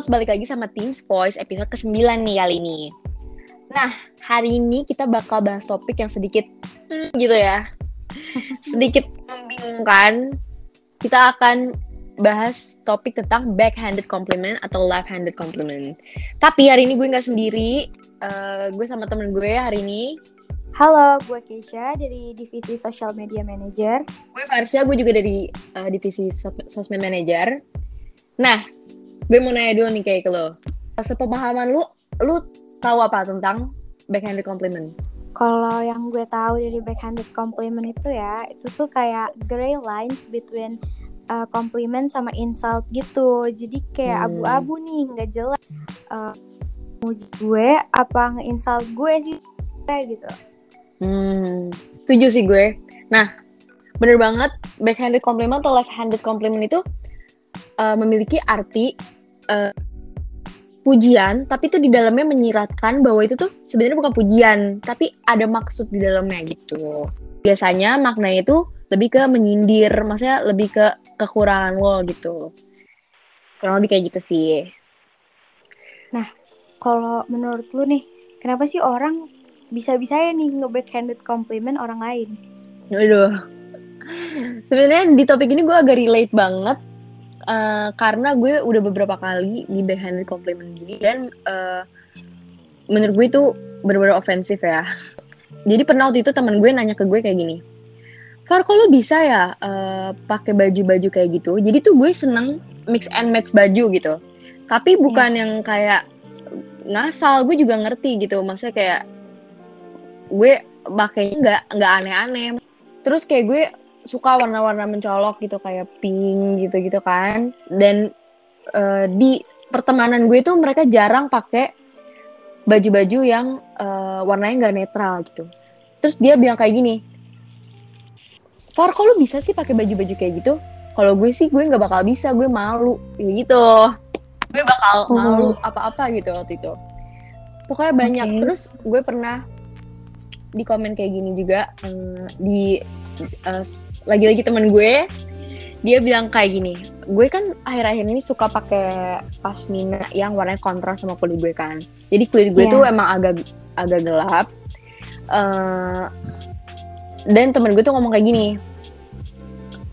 Pearls, balik lagi sama Teens Voice episode ke-9 nih kali ini. Nah, hari ini kita bakal bahas topik yang sedikit hmm, gitu ya. sedikit membingungkan. Kita akan bahas topik tentang backhanded compliment atau left-handed compliment. Tapi hari ini gue nggak sendiri, uh, gue sama temen gue hari ini. Halo, gue Keisha dari divisi Social Media Manager. Gue Farsha, gue juga dari uh, divisi Sosmed Manager. Nah, gue mau nanya dulu nih kayak ke lo. Sepemahaman lu, lu tahu apa tentang backhanded compliment? Kalau yang gue tahu dari backhanded compliment itu ya, itu tuh kayak gray lines between uh, compliment sama insult gitu. Jadi kayak hmm. abu-abu nih, nggak jelas. Uh, muji gue apa nge-insult gue sih kayak gitu. Hmm, setuju sih gue. Nah, bener banget backhanded compliment atau left-handed compliment itu uh, memiliki arti uh, pujian, tapi itu di dalamnya menyiratkan bahwa itu tuh sebenarnya bukan pujian, tapi ada maksud di dalamnya gitu. Biasanya maknanya itu lebih ke menyindir, maksudnya lebih ke kekurangan lo gitu. Kurang lebih kayak gitu sih. Nah, kalau menurut lu nih, kenapa sih orang bisa-bisa ya nih nge-backhanded compliment orang lain? Aduh. Sebenarnya di topik ini gue agak relate banget uh, karena gue udah beberapa kali di backhanded compliment gini dan uh, menurut gue itu benar-benar ofensif ya. Jadi pernah waktu itu teman gue nanya ke gue kayak gini, Far, lo bisa ya uh, pakai baju-baju kayak gitu? Jadi tuh gue seneng mix and match baju gitu. Tapi bukan yang kayak ngasal, gue juga ngerti gitu. Maksudnya kayak gue pakainya nggak nggak aneh-aneh. Terus kayak gue suka warna-warna mencolok gitu kayak pink gitu-gitu kan. Dan uh, di pertemanan gue tuh mereka jarang pakai baju-baju yang uh, warnanya nggak netral gitu. Terus dia bilang kayak gini Far kok lu bisa sih pakai baju-baju kayak gitu? Kalau gue sih gue nggak bakal bisa gue malu. Kayak gitu. Gue bakal oh. malu apa-apa gitu waktu itu. Pokoknya banyak. Okay. terus gue pernah di komen kayak gini juga um, di uh, lagi-lagi temen gue dia bilang kayak gini gue kan akhir-akhir ini suka pakai pasmina yang warnanya kontras sama kulit gue kan jadi kulit gue yeah. tuh emang agak agak gelap uh, dan temen gue tuh ngomong kayak gini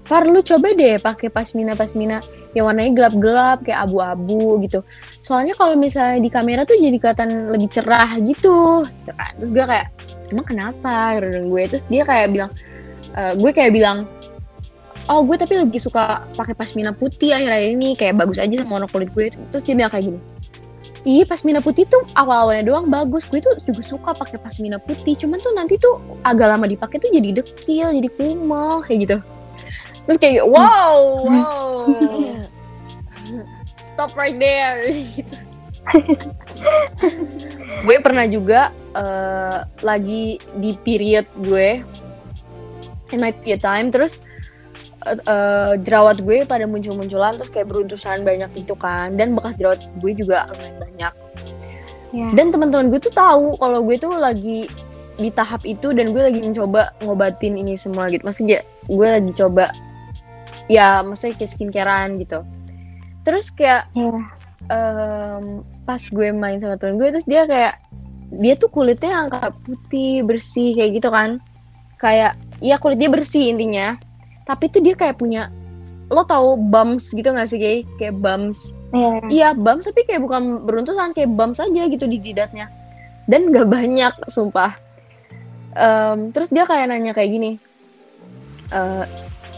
Far lu coba deh pakai pasmina pasmina yang warnanya gelap-gelap kayak abu-abu gitu. Soalnya kalau misalnya di kamera tuh jadi kelihatan lebih cerah gitu. Terus gue kayak emang kenapa? Dan gue terus dia kayak bilang uh, gue kayak bilang oh gue tapi lagi suka pakai pasmina putih akhir-akhir ini kayak bagus aja sama warna kulit gue terus dia bilang kayak gini Iya pasmina putih tuh awal-awalnya doang bagus. Gue tuh juga suka pakai pasmina putih. Cuman tuh nanti tuh agak lama dipakai tuh jadi dekil, jadi kumel kayak gitu. Terus kayak wow, wow. Stop right there gitu. gue pernah juga uh, lagi di period gue in my free time terus uh, uh, jerawat gue pada muncul-munculan terus kayak beruntusan banyak itu kan dan bekas jerawat gue juga lumayan banyak yeah. dan teman-teman gue tuh tahu kalau gue tuh lagi di tahap itu dan gue lagi mencoba ngobatin ini semua gitu maksudnya gue lagi coba ya maksudnya kayak skincarean gitu terus kayak yeah. Iya. um, pas gue main sama temen gue terus dia kayak dia tuh kulitnya angka putih bersih kayak gitu kan kayak ya kulit dia bersih intinya. Tapi tuh dia kayak punya lo tau bumps gitu gak sih kayak kayak bumps yeah. iya bumps tapi kayak bukan beruntusan kayak bumps aja gitu di jidatnya. Dan gak banyak sumpah. Um, terus dia kayak nanya kayak gini. Uh,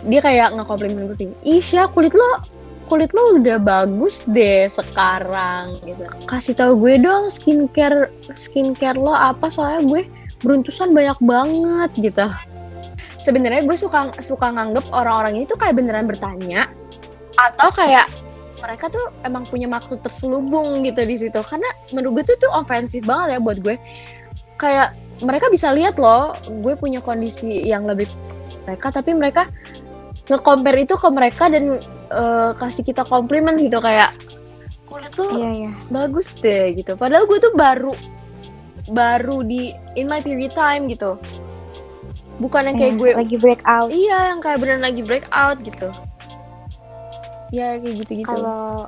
dia kayak ngekomplimen gue Isya kulit lo kulit lo udah bagus deh sekarang gitu. Kasih tahu gue dong skincare skincare lo apa soalnya gue beruntusan banyak banget gitu. Sebenarnya gue suka suka nganggep orang-orang ini tuh kayak beneran bertanya atau kayak mereka tuh emang punya maksud terselubung gitu di situ. Karena menurut gue tuh tuh ofensif banget ya buat gue. Kayak mereka bisa lihat loh gue punya kondisi yang lebih mereka tapi mereka nge-compare itu ke mereka dan uh, kasih kita komplimen gitu kayak kulit tuh iya, iya. bagus deh gitu. Padahal gue tuh baru baru di in my period time gitu. Bukan yang kayak eh, gue lagi break out iya yang kayak beneran lagi break out gitu. Ya kayak gitu gitu kalau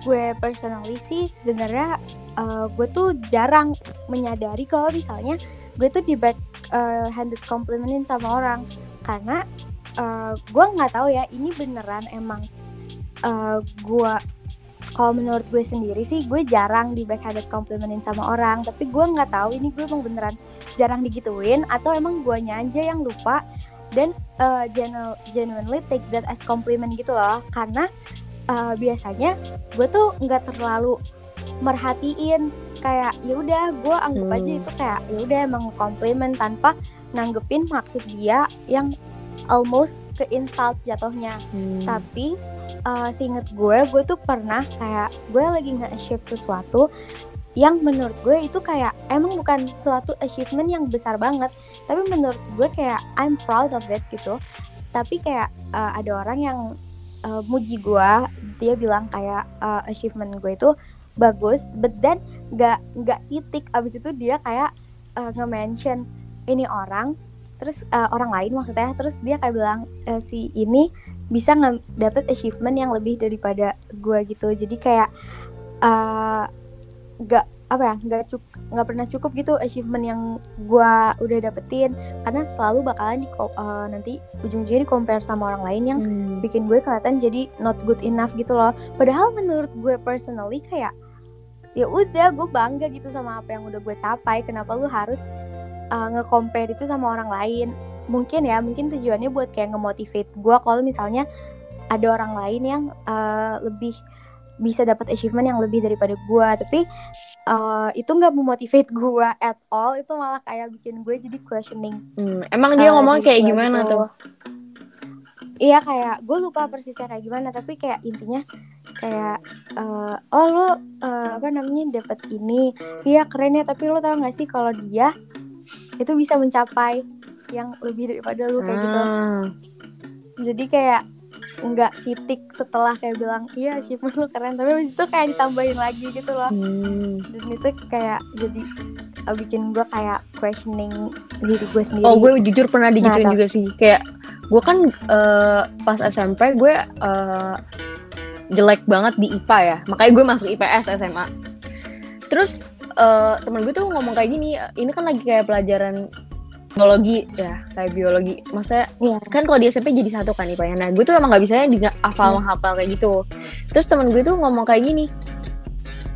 gue personally sih sebenarnya uh, gue tuh jarang menyadari kalau misalnya gue tuh di back uh, handed complimentin sama orang. Karena uh, gue nggak tahu ya ini beneran emang uh, gue kalau menurut gue sendiri sih gue jarang di backhanded complimentin sama orang. Tapi gue nggak tahu ini gue emang beneran jarang digituin atau emang gue aja yang lupa. Dan uh, genuinely take that as compliment gitu loh. Karena uh, biasanya gue tuh nggak terlalu merhatiin. Kayak ya udah gue anggap hmm. aja itu kayak ya udah emang komplimen tanpa nanggepin maksud dia yang almost ke insult jatuhnya. Hmm. tapi uh, seinget gue gue tuh pernah kayak gue lagi nge-achieve sesuatu yang menurut gue itu kayak emang bukan suatu achievement yang besar banget. Tapi menurut gue kayak I'm proud of it gitu. Tapi kayak uh, ada orang yang uh, muji gue dia bilang kayak uh, achievement gue itu bagus but then nggak nggak titik. Abis itu dia kayak uh, nge-mention ini orang terus uh, orang lain maksudnya. Terus dia kayak bilang e, si ini bisa dapet achievement yang lebih daripada gue gitu. Jadi kayak uh, nggak apa ya nggak cukup nggak pernah cukup gitu achievement yang gue udah dapetin. Karena selalu bakalan di uh, nanti ujung-ujungnya di compare sama orang lain yang hmm. bikin gue kelihatan jadi not good enough gitu loh. Padahal menurut gue personally kayak ya udah gue bangga gitu sama apa yang udah gue capai. Kenapa lu harus uh, nge-compare itu sama orang lain mungkin ya mungkin tujuannya buat kayak nge-motivate gue kalau misalnya ada orang lain yang uh, lebih bisa dapat achievement yang lebih daripada gue tapi uh, itu nggak memotivate gue at all itu malah kayak bikin gue jadi questioning. Hmm, emang dia uh, ngomong kayak gimana gitu. tuh? Iya kayak gue lupa persisnya kayak gimana tapi kayak intinya kayak uh, oh lo uh, apa namanya dapat ini. Iya keren ya tapi lo tau gak sih kalau dia itu bisa mencapai yang lebih daripada lu kayak gitu. Hmm. jadi kayak nggak titik setelah kayak bilang iya achievement lu keren. Tapi habis itu kayak ditambahin lagi gitu loh. Hmm. dan itu kayak jadi uh, bikin gue kayak questioning diri gue sendiri. Oh gue jujur pernah digituin nah, juga sih. Kayak gue kan uh, pas SMP gue uh, jelek banget di IPA ya. Makanya gue masuk IPS SMA terus uh, temen gue tuh ngomong kayak gini ini kan lagi kayak pelajaran biologi ya kayak biologi. Maksudnya yeah. kan kalau di SMP jadi satu kan nih pak nah gue tuh emang nggak bisanya di hafal yeah. hafal kayak gitu. Terus temen gue tuh ngomong kayak gini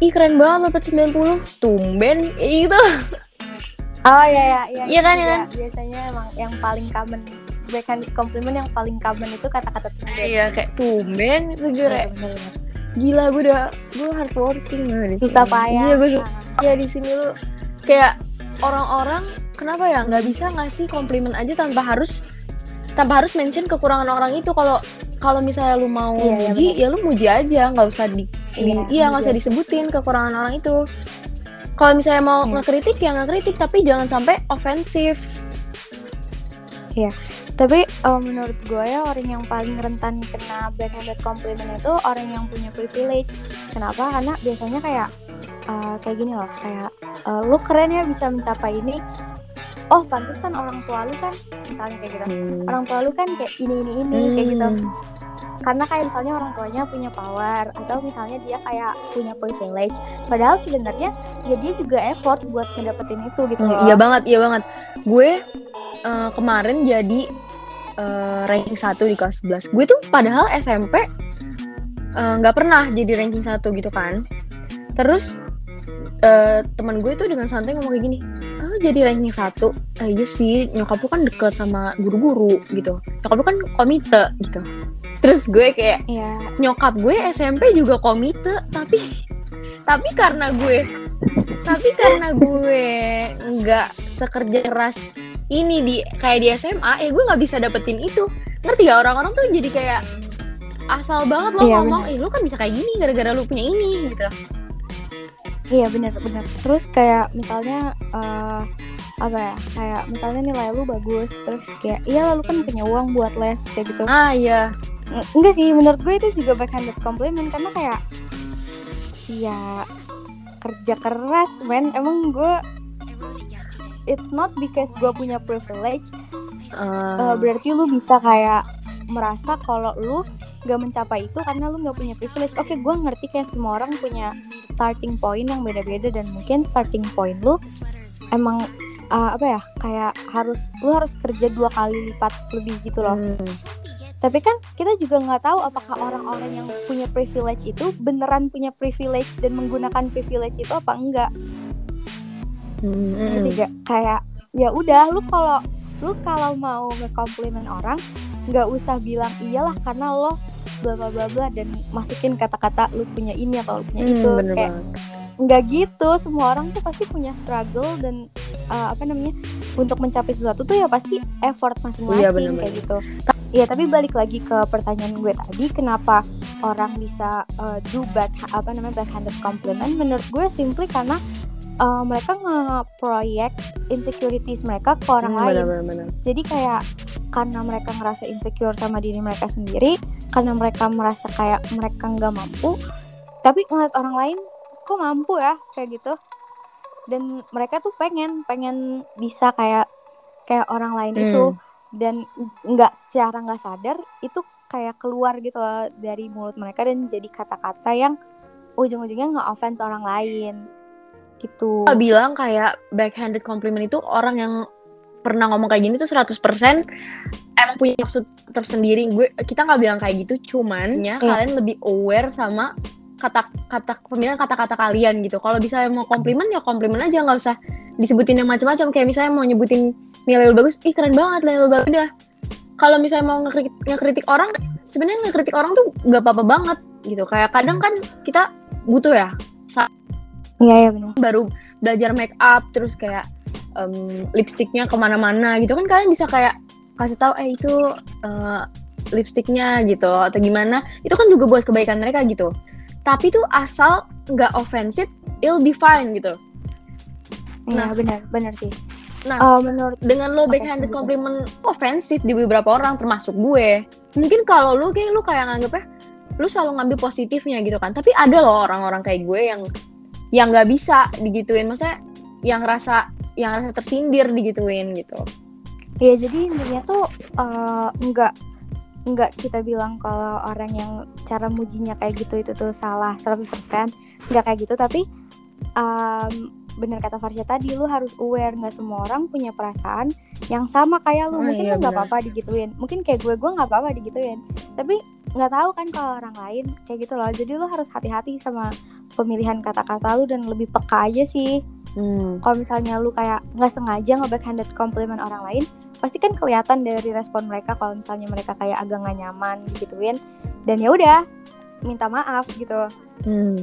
ih keren banget dapat 90 tumben. Itu oh iya iya iya. Iya kan iya kan? biasanya emang yang paling common backhand compliment yang paling common itu kata-kata tumben. Iya kayak tumben itu gue kayak gila gue udah gue hardworking. Nih susah payah. Iya gue ya di sini lu kayak orang-orang kenapa ya? Nggak bisa ngasih komplimen aja tanpa harus tanpa harus mention kekurangan orang itu. Kalau kalau misalnya lu mau iya, iya muji ya lu muji aja. Nggak usah di, iya, iya nggak usah disebutin kekurangan orang itu. Kalau misalnya mau iya. ngekritik ya ngekritik. Tapi jangan sampai ofensif Iya, tapi uh, menurut gue ya orang yang paling rentan kena backhanded compliment itu orang yang punya privilege. Kenapa? Karena biasanya kayak uh, kayak gini loh. Kayak uh, lu keren ya bisa mencapai ini oh pantesan orang tua lu kan misalnya kayak gitu hmm. orang tua lu kan kayak ini ini ini hmm. kayak gitu karena kayak misalnya orang tuanya punya power atau misalnya dia kayak punya privilege padahal sebenarnya ya dia juga effort buat ngedapetin itu gitu hmm, loh. iya banget iya banget gue uh, kemarin jadi uh, ranking satu di kelas 11 gue tuh padahal SMP nggak uh, pernah jadi ranking satu gitu kan terus uh, teman gue tuh dengan santai ngomong kayak gini jadi ranking satu. Ah, iya sih nyokap lu kan deket sama guru-guru gitu. Nyokap lu kan komite gitu. Terus gue kayak yeah. nyokap gue SMP juga komite tapi tapi karena gue tapi karena gue nggak sekerja keras ini di kayak di SMA ya gue nggak bisa dapetin itu. Ngerti gak orang-orang tuh jadi kayak asal banget lo yeah, ngomong eh lu kan bisa kayak gini gara-gara lu punya ini gitu iya benar-benar terus kayak misalnya uh, apa ya kayak misalnya nilai lu bagus terus kayak iya lu kan punya uang buat les kayak gitu. Ah iya. Enggak sih menurut gue itu juga backhanded compliment karena kayak ya kerja keras men. Emang gue it's not because gue punya privilege uh. Uh, berarti lu bisa kayak merasa kalau lu gak mencapai itu karena lu nggak punya privilege oke gue ngerti kayak semua orang punya starting point yang beda-beda dan mungkin starting point lu emang uh, apa ya kayak harus lu harus kerja dua kali lipat lebih gitu loh Hmm. tapi kan kita juga nggak tahu apakah orang-orang yang punya privilege itu beneran punya privilege dan menggunakan privilege itu apa enggak Hmm, gak? kayak ya udah lu kalau lu kalau mau ngekomplimen orang nggak usah bilang iyalah karena lo bla bla bla bla dan masukin kata-kata lu punya ini atau lu punya Hmm, itu bener kayak nggak gitu. Semua orang tuh pasti punya struggle dan uh, apa namanya untuk mencapai sesuatu tuh ya pasti effort Iya, masing-masing bener-bener. kayak gitu. Iya tapi balik lagi ke pertanyaan gue tadi kenapa orang bisa uh, do back apa namanya backhanded compliment? Menurut gue simply karena uh, mereka nge-proyek insecurities mereka ke orang Hmm, lain. bener, bener, bener. jadi kayak karena mereka ngerasa insecure sama diri mereka sendiri karena mereka merasa kayak mereka nggak mampu tapi ngeliat orang lain kok mampu ya? kayak gitu. Dan mereka tuh pengen pengen bisa kayak kayak orang lain Hmm. itu dan nggak secara nggak sadar itu kayak keluar gitu loh dari mulut mereka dan jadi kata-kata yang ujung-ujungnya nggak offense orang lain. Gitu. Bilang kayak backhanded compliment itu orang yang pernah ngomong kayak gini tuh 100% emang punya maksud tersendiri. Gue kita nggak bilang kayak gitu, cuman ya Iya. kalian lebih aware sama kata-kata pemilihan kata-kata kalian gitu. Kalau bisa mau komplimen ya komplimen aja nggak usah disebutin yang macam-macam kayak misalnya mau nyebutin nilai lu bagus, ih keren banget nilai lu bagus udah. Kalau misalnya mau ngekritik, ngekritik orang, sebenarnya ngekritik orang tuh nggak apa-apa banget gitu. Kayak kadang kan kita butuh ya iya iya benar baru belajar make up terus kayak em, lipstiknya ke mana-mana gitu kan kalian bisa kayak kasih tahu eh itu eh, lipstiknya gitu atau gimana itu kan juga buat kebaikan mereka gitu tapi tuh asal nggak ofensif it'll be fine gitu iya Nah. benar benar sih Nah. Eh, menurut dengan lo backhanded gitu. compliment ofensif di beberapa orang termasuk gue mungkin kalau lu kayak lu kayak nganggepnya lu selalu ngambil positifnya gitu kan tapi ada loh orang-orang kayak gue yang yang nggak bisa digituin maksudnya yang rasa yang rasa tersindir digituin gitu. Ya jadi intinya tuh eh, nggak nggak kita bilang kalau orang yang cara mujinya kayak gitu itu tuh salah 100% nggak kayak gitu. Tapi em, bener kata Farsha tadi lu harus aware. Nggak semua orang punya perasaan yang sama kayak lu. Oh, mungkin iya, lu nggak apa-apa digituin. Mungkin kayak gue gue nggak apa-apa digituin. Tapi nggak tahu kan kalau orang lain kayak gitu loh. Jadi lu harus hati-hati sama pemilihan kata-kata lu dan lebih peka aja sih hmm. kalau misalnya lu kayak nggak sengaja nge-backhanded compliment orang lain pasti kan kelihatan dari respon mereka kalau misalnya mereka kayak agak nggak nyaman gituin dan ya udah minta maaf gitu Hmm.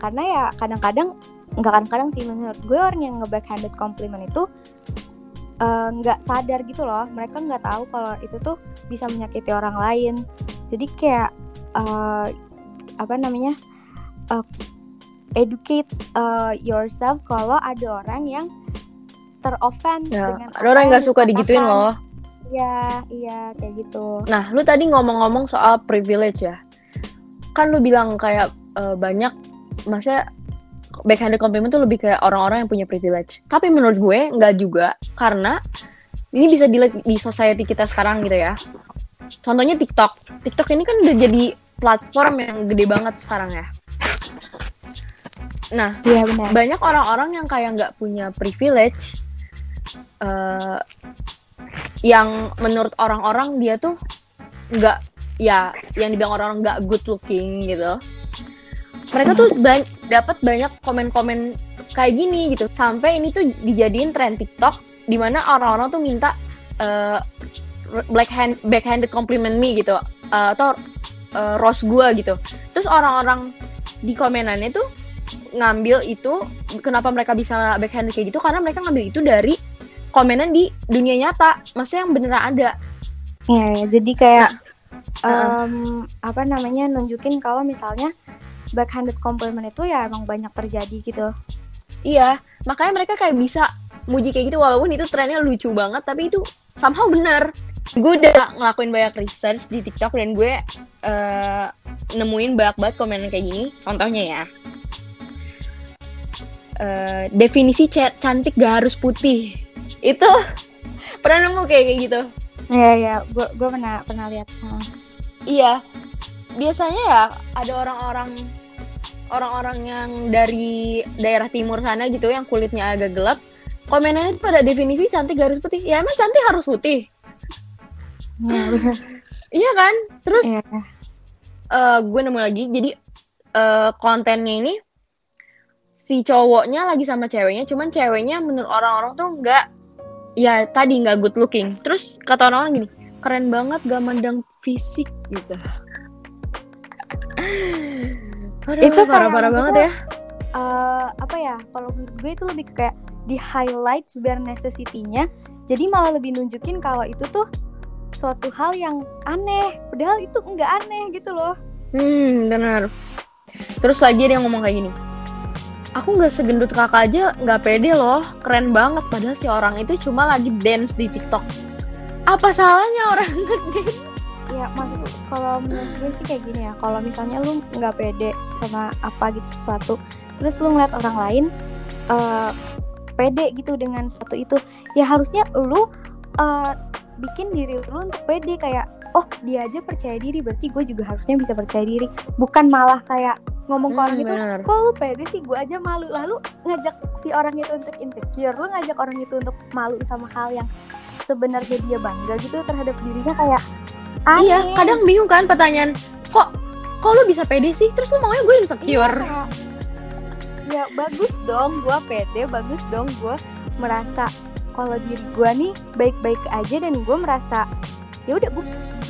karena ya kadang-kadang nggak kadang-kadang sih menurut gue orang yang nge-backhanded compliment itu eh, nggak sadar gitu loh mereka nggak tahu kalau itu tuh bisa menyakiti orang lain jadi kayak eh, apa namanya eh, educate eh, yourself kalau ada orang yang teroffend Ya, dengan ada orang yang nggak suka digituin loh Iya, iya kayak gitu. Nah, lu tadi ngomong-ngomong soal privilege ya. Kan lu bilang kayak eh, banyak, maksudnya backhanded compliment tuh lebih kayak orang-orang yang punya privilege. Tapi menurut gue nggak juga, karena ini bisa dilihat di society kita sekarang gitu ya. Contohnya TikTok. TikTok ini kan udah jadi platform yang gede banget sekarang ya. Nah, Iya benar. banyak orang-orang yang kayak nggak punya privilege eh yang menurut orang-orang dia tuh nggak ya yang dibilang orang-orang nggak good looking gitu. Mereka tuh ba- dapat banyak komen-komen kayak gini gitu. Sampai ini tuh dijadiin tren TikTok di mana orang-orang tuh minta eh black hand backhanded compliment me gitu eh, atau eh, roast gua gitu. Terus orang-orang di komenannya tuh ngambil itu kenapa mereka bisa backhanded kayak gitu? Karena mereka ngambil itu dari komenan di dunia nyata. Maksudnya yang beneran ada. Iya, ya. jadi kayak Nah, em, apa namanya nunjukin kalau misalnya backhanded compliment itu ya emang banyak terjadi gitu. iya. Makanya mereka kayak bisa muji kayak gitu walaupun itu trennya lucu banget tapi itu somehow bener. Gue udah ngelakuin banyak research di TikTok dan gue eh, nemuin banyak banget komen kayak gini. Contohnya ya Eh, definisi ca- cantik gak harus putih. Itu pernah nemu kayak kayak gitu? Iya, iya, gue gue pernah pernah lihat. Iya, biasanya ya ada orang-orang orang-orang yang dari daerah timur sana gitu yang kulitnya agak gelap komenannya itu pada definisi cantik harus putih. Ya emang cantik harus putih. Iya. Kan? Terus Iya. eh, gue nemu lagi. Jadi eh, kontennya ini si cowoknya lagi sama ceweknya cuman ceweknya menurut orang-orang tuh nggak ya tadi nggak good looking terus kata orang-orang gini keren banget gak mandang fisik gitu Aduh, Itu parah-parah banget ya Eh, apa ya kalau menurut gue itu lebih kayak di highlight biar necessity-nya jadi malah lebih nunjukin kalau itu tuh suatu hal yang aneh padahal itu enggak aneh gitu loh Hmm, benar. Terus lagi dia ngomong kayak gini. Aku nggak segendut kakak aja nggak pede loh, keren banget. Padahal si orang itu cuma lagi dance di TikTok. Apa salahnya orang ngedance? ya maksud kalau menurut gue sih kayak gini ya kalau misalnya lu nggak pede sama apa gitu sesuatu terus lu ngeliat orang lain eh pede gitu dengan sesuatu itu ya harusnya lu eh, bikin diri lu untuk pede kayak oh dia aja percaya diri berarti gue juga harusnya bisa percaya diri bukan malah kayak ngomong ke orang Hmm, itu bener. kok lu pede sih gue aja malu lalu ngajak si orang itu untuk insecure lu ngajak orang itu untuk malu sama hal yang sebenarnya dia bangga gitu terhadap dirinya kayak aneh Iya, kadang bingung kan pertanyaan. Kok kok lu bisa pede sih? Terus lu maunya gue insecure. Iya. Ya bagus dong gue pede, bagus dong gue merasa kalau diri gue nih baik-baik aja dan gue merasa ya udah gue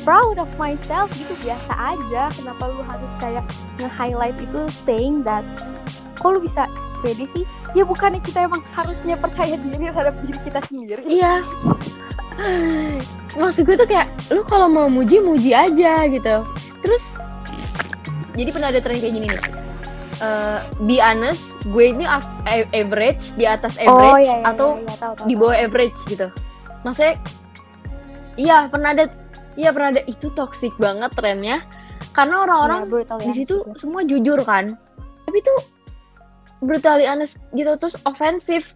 proud of myself gitu biasa aja. Kenapa lu harus kayak nge-highlight itu saying that kok lu bisa pede sih? Ya bukannya kita emang harusnya percaya diri terhadap diri kita sendiri. Iya. Maksud gue tuh kayak lu kalau mau muji muji aja gitu. Terus jadi pernah ada tren kayak gini nih. Eh, be honest, gue ini average di atas average iya, iya, atau iya, iya, tahu, tahu, di tahu. bawah average gitu. Maksudnya iya pernah ada iya pernah ada itu toxic banget trennya karena orang-orang Iya, brutal di ya, situ situ. semua jujur kan. Tapi itu brutally honest gitu terus offensive.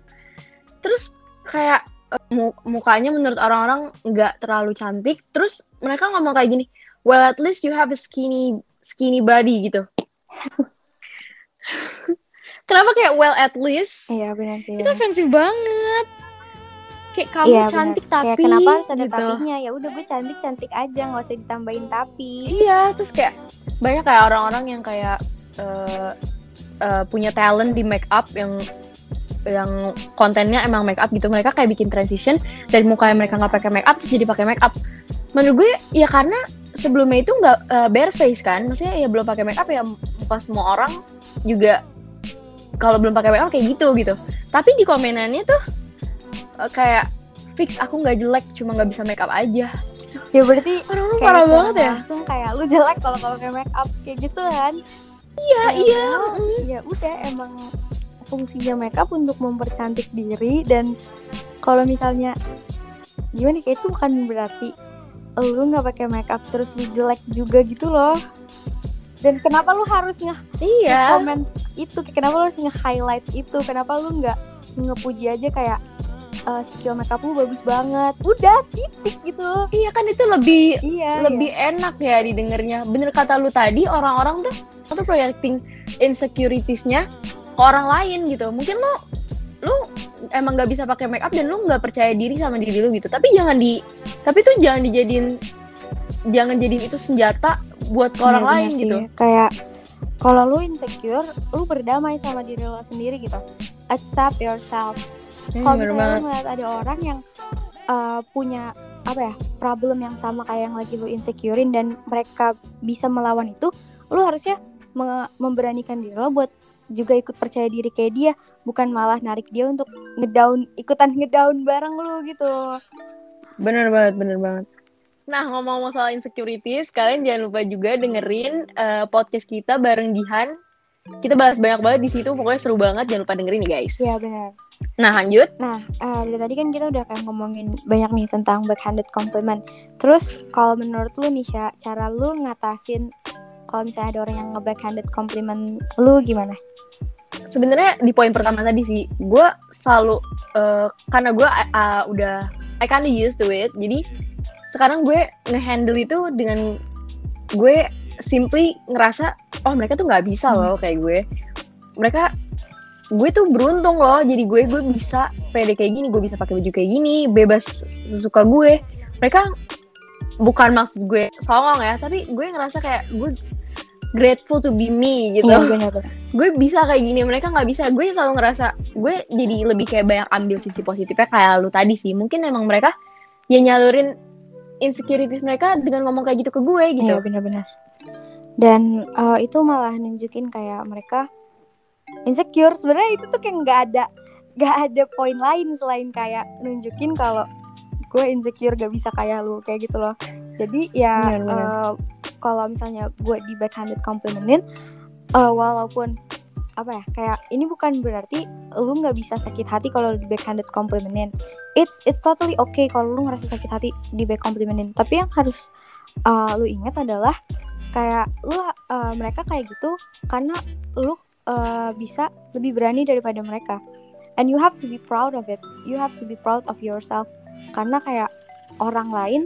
Terus kayak eh, mu- mukanya menurut orang-orang nggak terlalu cantik. Terus mereka ngomong kayak gini, well at least you have a skinny skinny body gitu. Kenapa kayak well at least? Iya benar sih. Itu offensive banget. Kayak kamu Iya, cantik Kayak tapi kenapa harus ada gitu. tapinya? Ya udah gue cantik cantik aja, nggak usah ditambahin tapi. Iya, terus kayak banyak kayak orang-orang yang kayak eh, eh, punya talent di make up yang yang kontennya emang make up gitu. Mereka kayak bikin transition dari muka yang mereka nggak pakai make up terus jadi pakai make up. Menurut gue ya karena sebelumnya itu nggak eh, bare face kan, maksudnya ya belum pakai make up ya muka semua orang juga kalau belum pakai make up kayak gitu gitu. Tapi di komenannya tuh eh, kayak fix aku nggak jelek, cuma nggak bisa make up aja. Ya berarti Orang-orang kayak parah banget ya. Langsung kayak lu jelek kalau kalau pakai make up kayak gitu kan. Iya, Ya, iya. mm. Ya udah emang fungsinya make up untuk mempercantik diri dan kalau misalnya gimana kayak itu bukan berarti lu nggak pakai make up terus lu jelek juga gitu loh. Dan kenapa lu harus nge Iya. komen itu kenapa lu harus nge-highlight itu kenapa lu nggak ngepuji aja kayak eh, skill makeup lu bagus banget udah titik gitu Iya kan itu lebih iya lebih enak ya didengarnya. Bener kata lu tadi orang-orang tuh tuh projecting insecuritiesnya ke orang lain gitu. Mungkin lu lu emang nggak bisa pakai make up dan lu nggak percaya diri sama diri lu gitu. Tapi jangan di tapi tuh jangan dijadiin jangan jadiin itu senjata buat ke orang Iya, lain bener gitu. sih. kayak kalau lu insecure lu berdamai sama diri lo sendiri gitu accept yourself Hmm, kalau misalnya ngeliat ada orang yang uh, punya apa ya problem yang sama kayak yang lagi lu insecurein dan mereka bisa melawan itu lu harusnya me- memberanikan diri lo buat juga ikut percaya diri kayak dia bukan malah narik dia untuk ngedown ikutan ngedown bareng lu gitu Bener banget, bener banget. Nah, ngomong-ngomong soal insecurities, kalian jangan lupa juga dengerin eh, podcast kita bareng Dihan. Kita bahas banyak banget di situ, pokoknya seru banget. Jangan lupa dengerin nih, guys. ya benar Nah, lanjut. Nah, eh, dari tadi kan kita udah kayak ngomongin banyak nih tentang backhanded compliment. Terus kalau menurut lu nih, Sya, cara lu ngatasin kalau misalnya ada orang yang nge-backhanded compliment lu gimana? Sebenarnya di poin pertama tadi sih, gue selalu eh, karena gue uh, udah I kinda used to it. Jadi sekarang gue ngehandle itu dengan gue simply ngerasa oh mereka tuh nggak bisa loh kayak gue. Mereka gue tuh beruntung loh jadi gue gue bisa pede kayak gini gue bisa pakai baju kayak gini bebas sesuka gue. Mereka bukan maksud gue songong ya tapi gue ngerasa kayak gue grateful to be me gitu. Iya, benar-benar. gue bisa kayak gini mereka nggak bisa. Gue selalu ngerasa gue jadi lebih kayak banyak ambil sisi positifnya kayak lu tadi sih. Mungkin emang mereka ya nyalurin insecurities mereka dengan ngomong kayak gitu ke gue gitu. Iya benar-benar. Dan eh, itu malah nunjukin kayak mereka insecure. Sebenarnya itu tuh kayak nggak ada nggak ada poin lain selain kayak nunjukin kalau gue insecure gak bisa kayak lu kayak gitu loh. Jadi ya eh, kalau misalnya gue di backhanded complimentin, eh, walaupun apa ya kayak ini bukan berarti lu nggak bisa sakit hati kalau di backhanded complimentin. It's it's totally okay kalau lu ngerasa sakit hati di back complimentin. Tapi yang harus uh, lu ingat adalah kayak lu uh, mereka kayak gitu karena lu uh, bisa lebih berani daripada mereka. And you have to be proud of it. You have to be proud of yourself. Karena kayak orang lain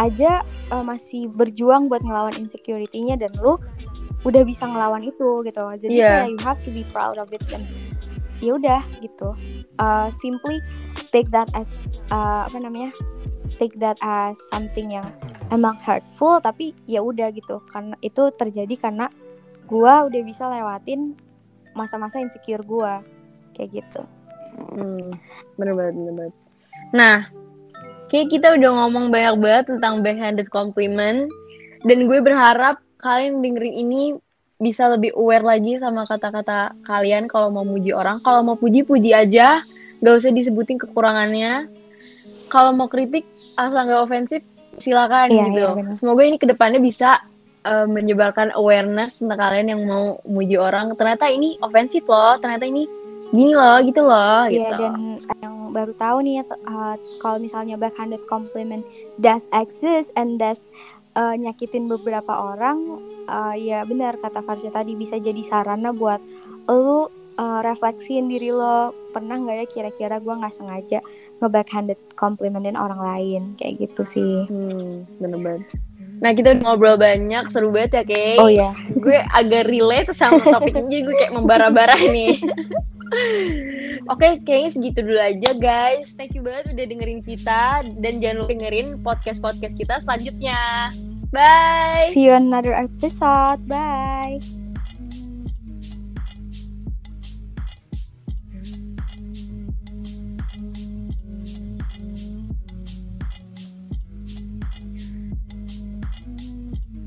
aja uh, masih berjuang buat ngelawan insecurity-nya dan lu udah bisa ngelawan itu gitu. Jadi Iya. kayak you have to be proud of it dan ya udah gitu. Uh, simply take that as uh, apa namanya take that as something yang emang hurtful tapi ya udah gitu karena itu terjadi karena gua udah bisa lewatin masa-masa insecure gua kayak gitu Hmm, bener banget, bener banget. Nah, kayak kita udah ngomong banyak banget tentang backhanded compliment, dan gue berharap kalian dengerin ini bisa lebih aware lagi sama kata-kata kalian kalau mau muji orang. Kalau mau puji-puji aja, gak usah disebutin kekurangannya. Kalau mau kritik, asal nggak ofensif, silakan Iya, gitu. iya. Semoga ini ke depannya bisa eh, menyebarkan awareness tentang kalian yang mau muji orang. Ternyata ini ofensif loh, ternyata ini gini loh, gitu loh, Iya gitu. dan yang baru tahu nih uh, kalau misalnya backhanded compliment does exist and does uh, nyakitin beberapa orang uh, ya benar kata Farsha tadi bisa jadi sarana buat lu uh, refleksiin diri lo pernah nggak ya kira-kira gue nggak sengaja nge-backhanded complimentin orang lain kayak gitu sih Hmm, bener banget. Nah kita udah ngobrol banyak, seru banget ya Kay. oh ya Gue agak relate sama topik ini, jadi gue kayak membara-bara nih. Oke, kayaknya segitu dulu aja guys. Thank you banget udah dengerin kita. Dan jangan lupa dengerin podcast-podcast kita selanjutnya. Bye! see you on another episode bye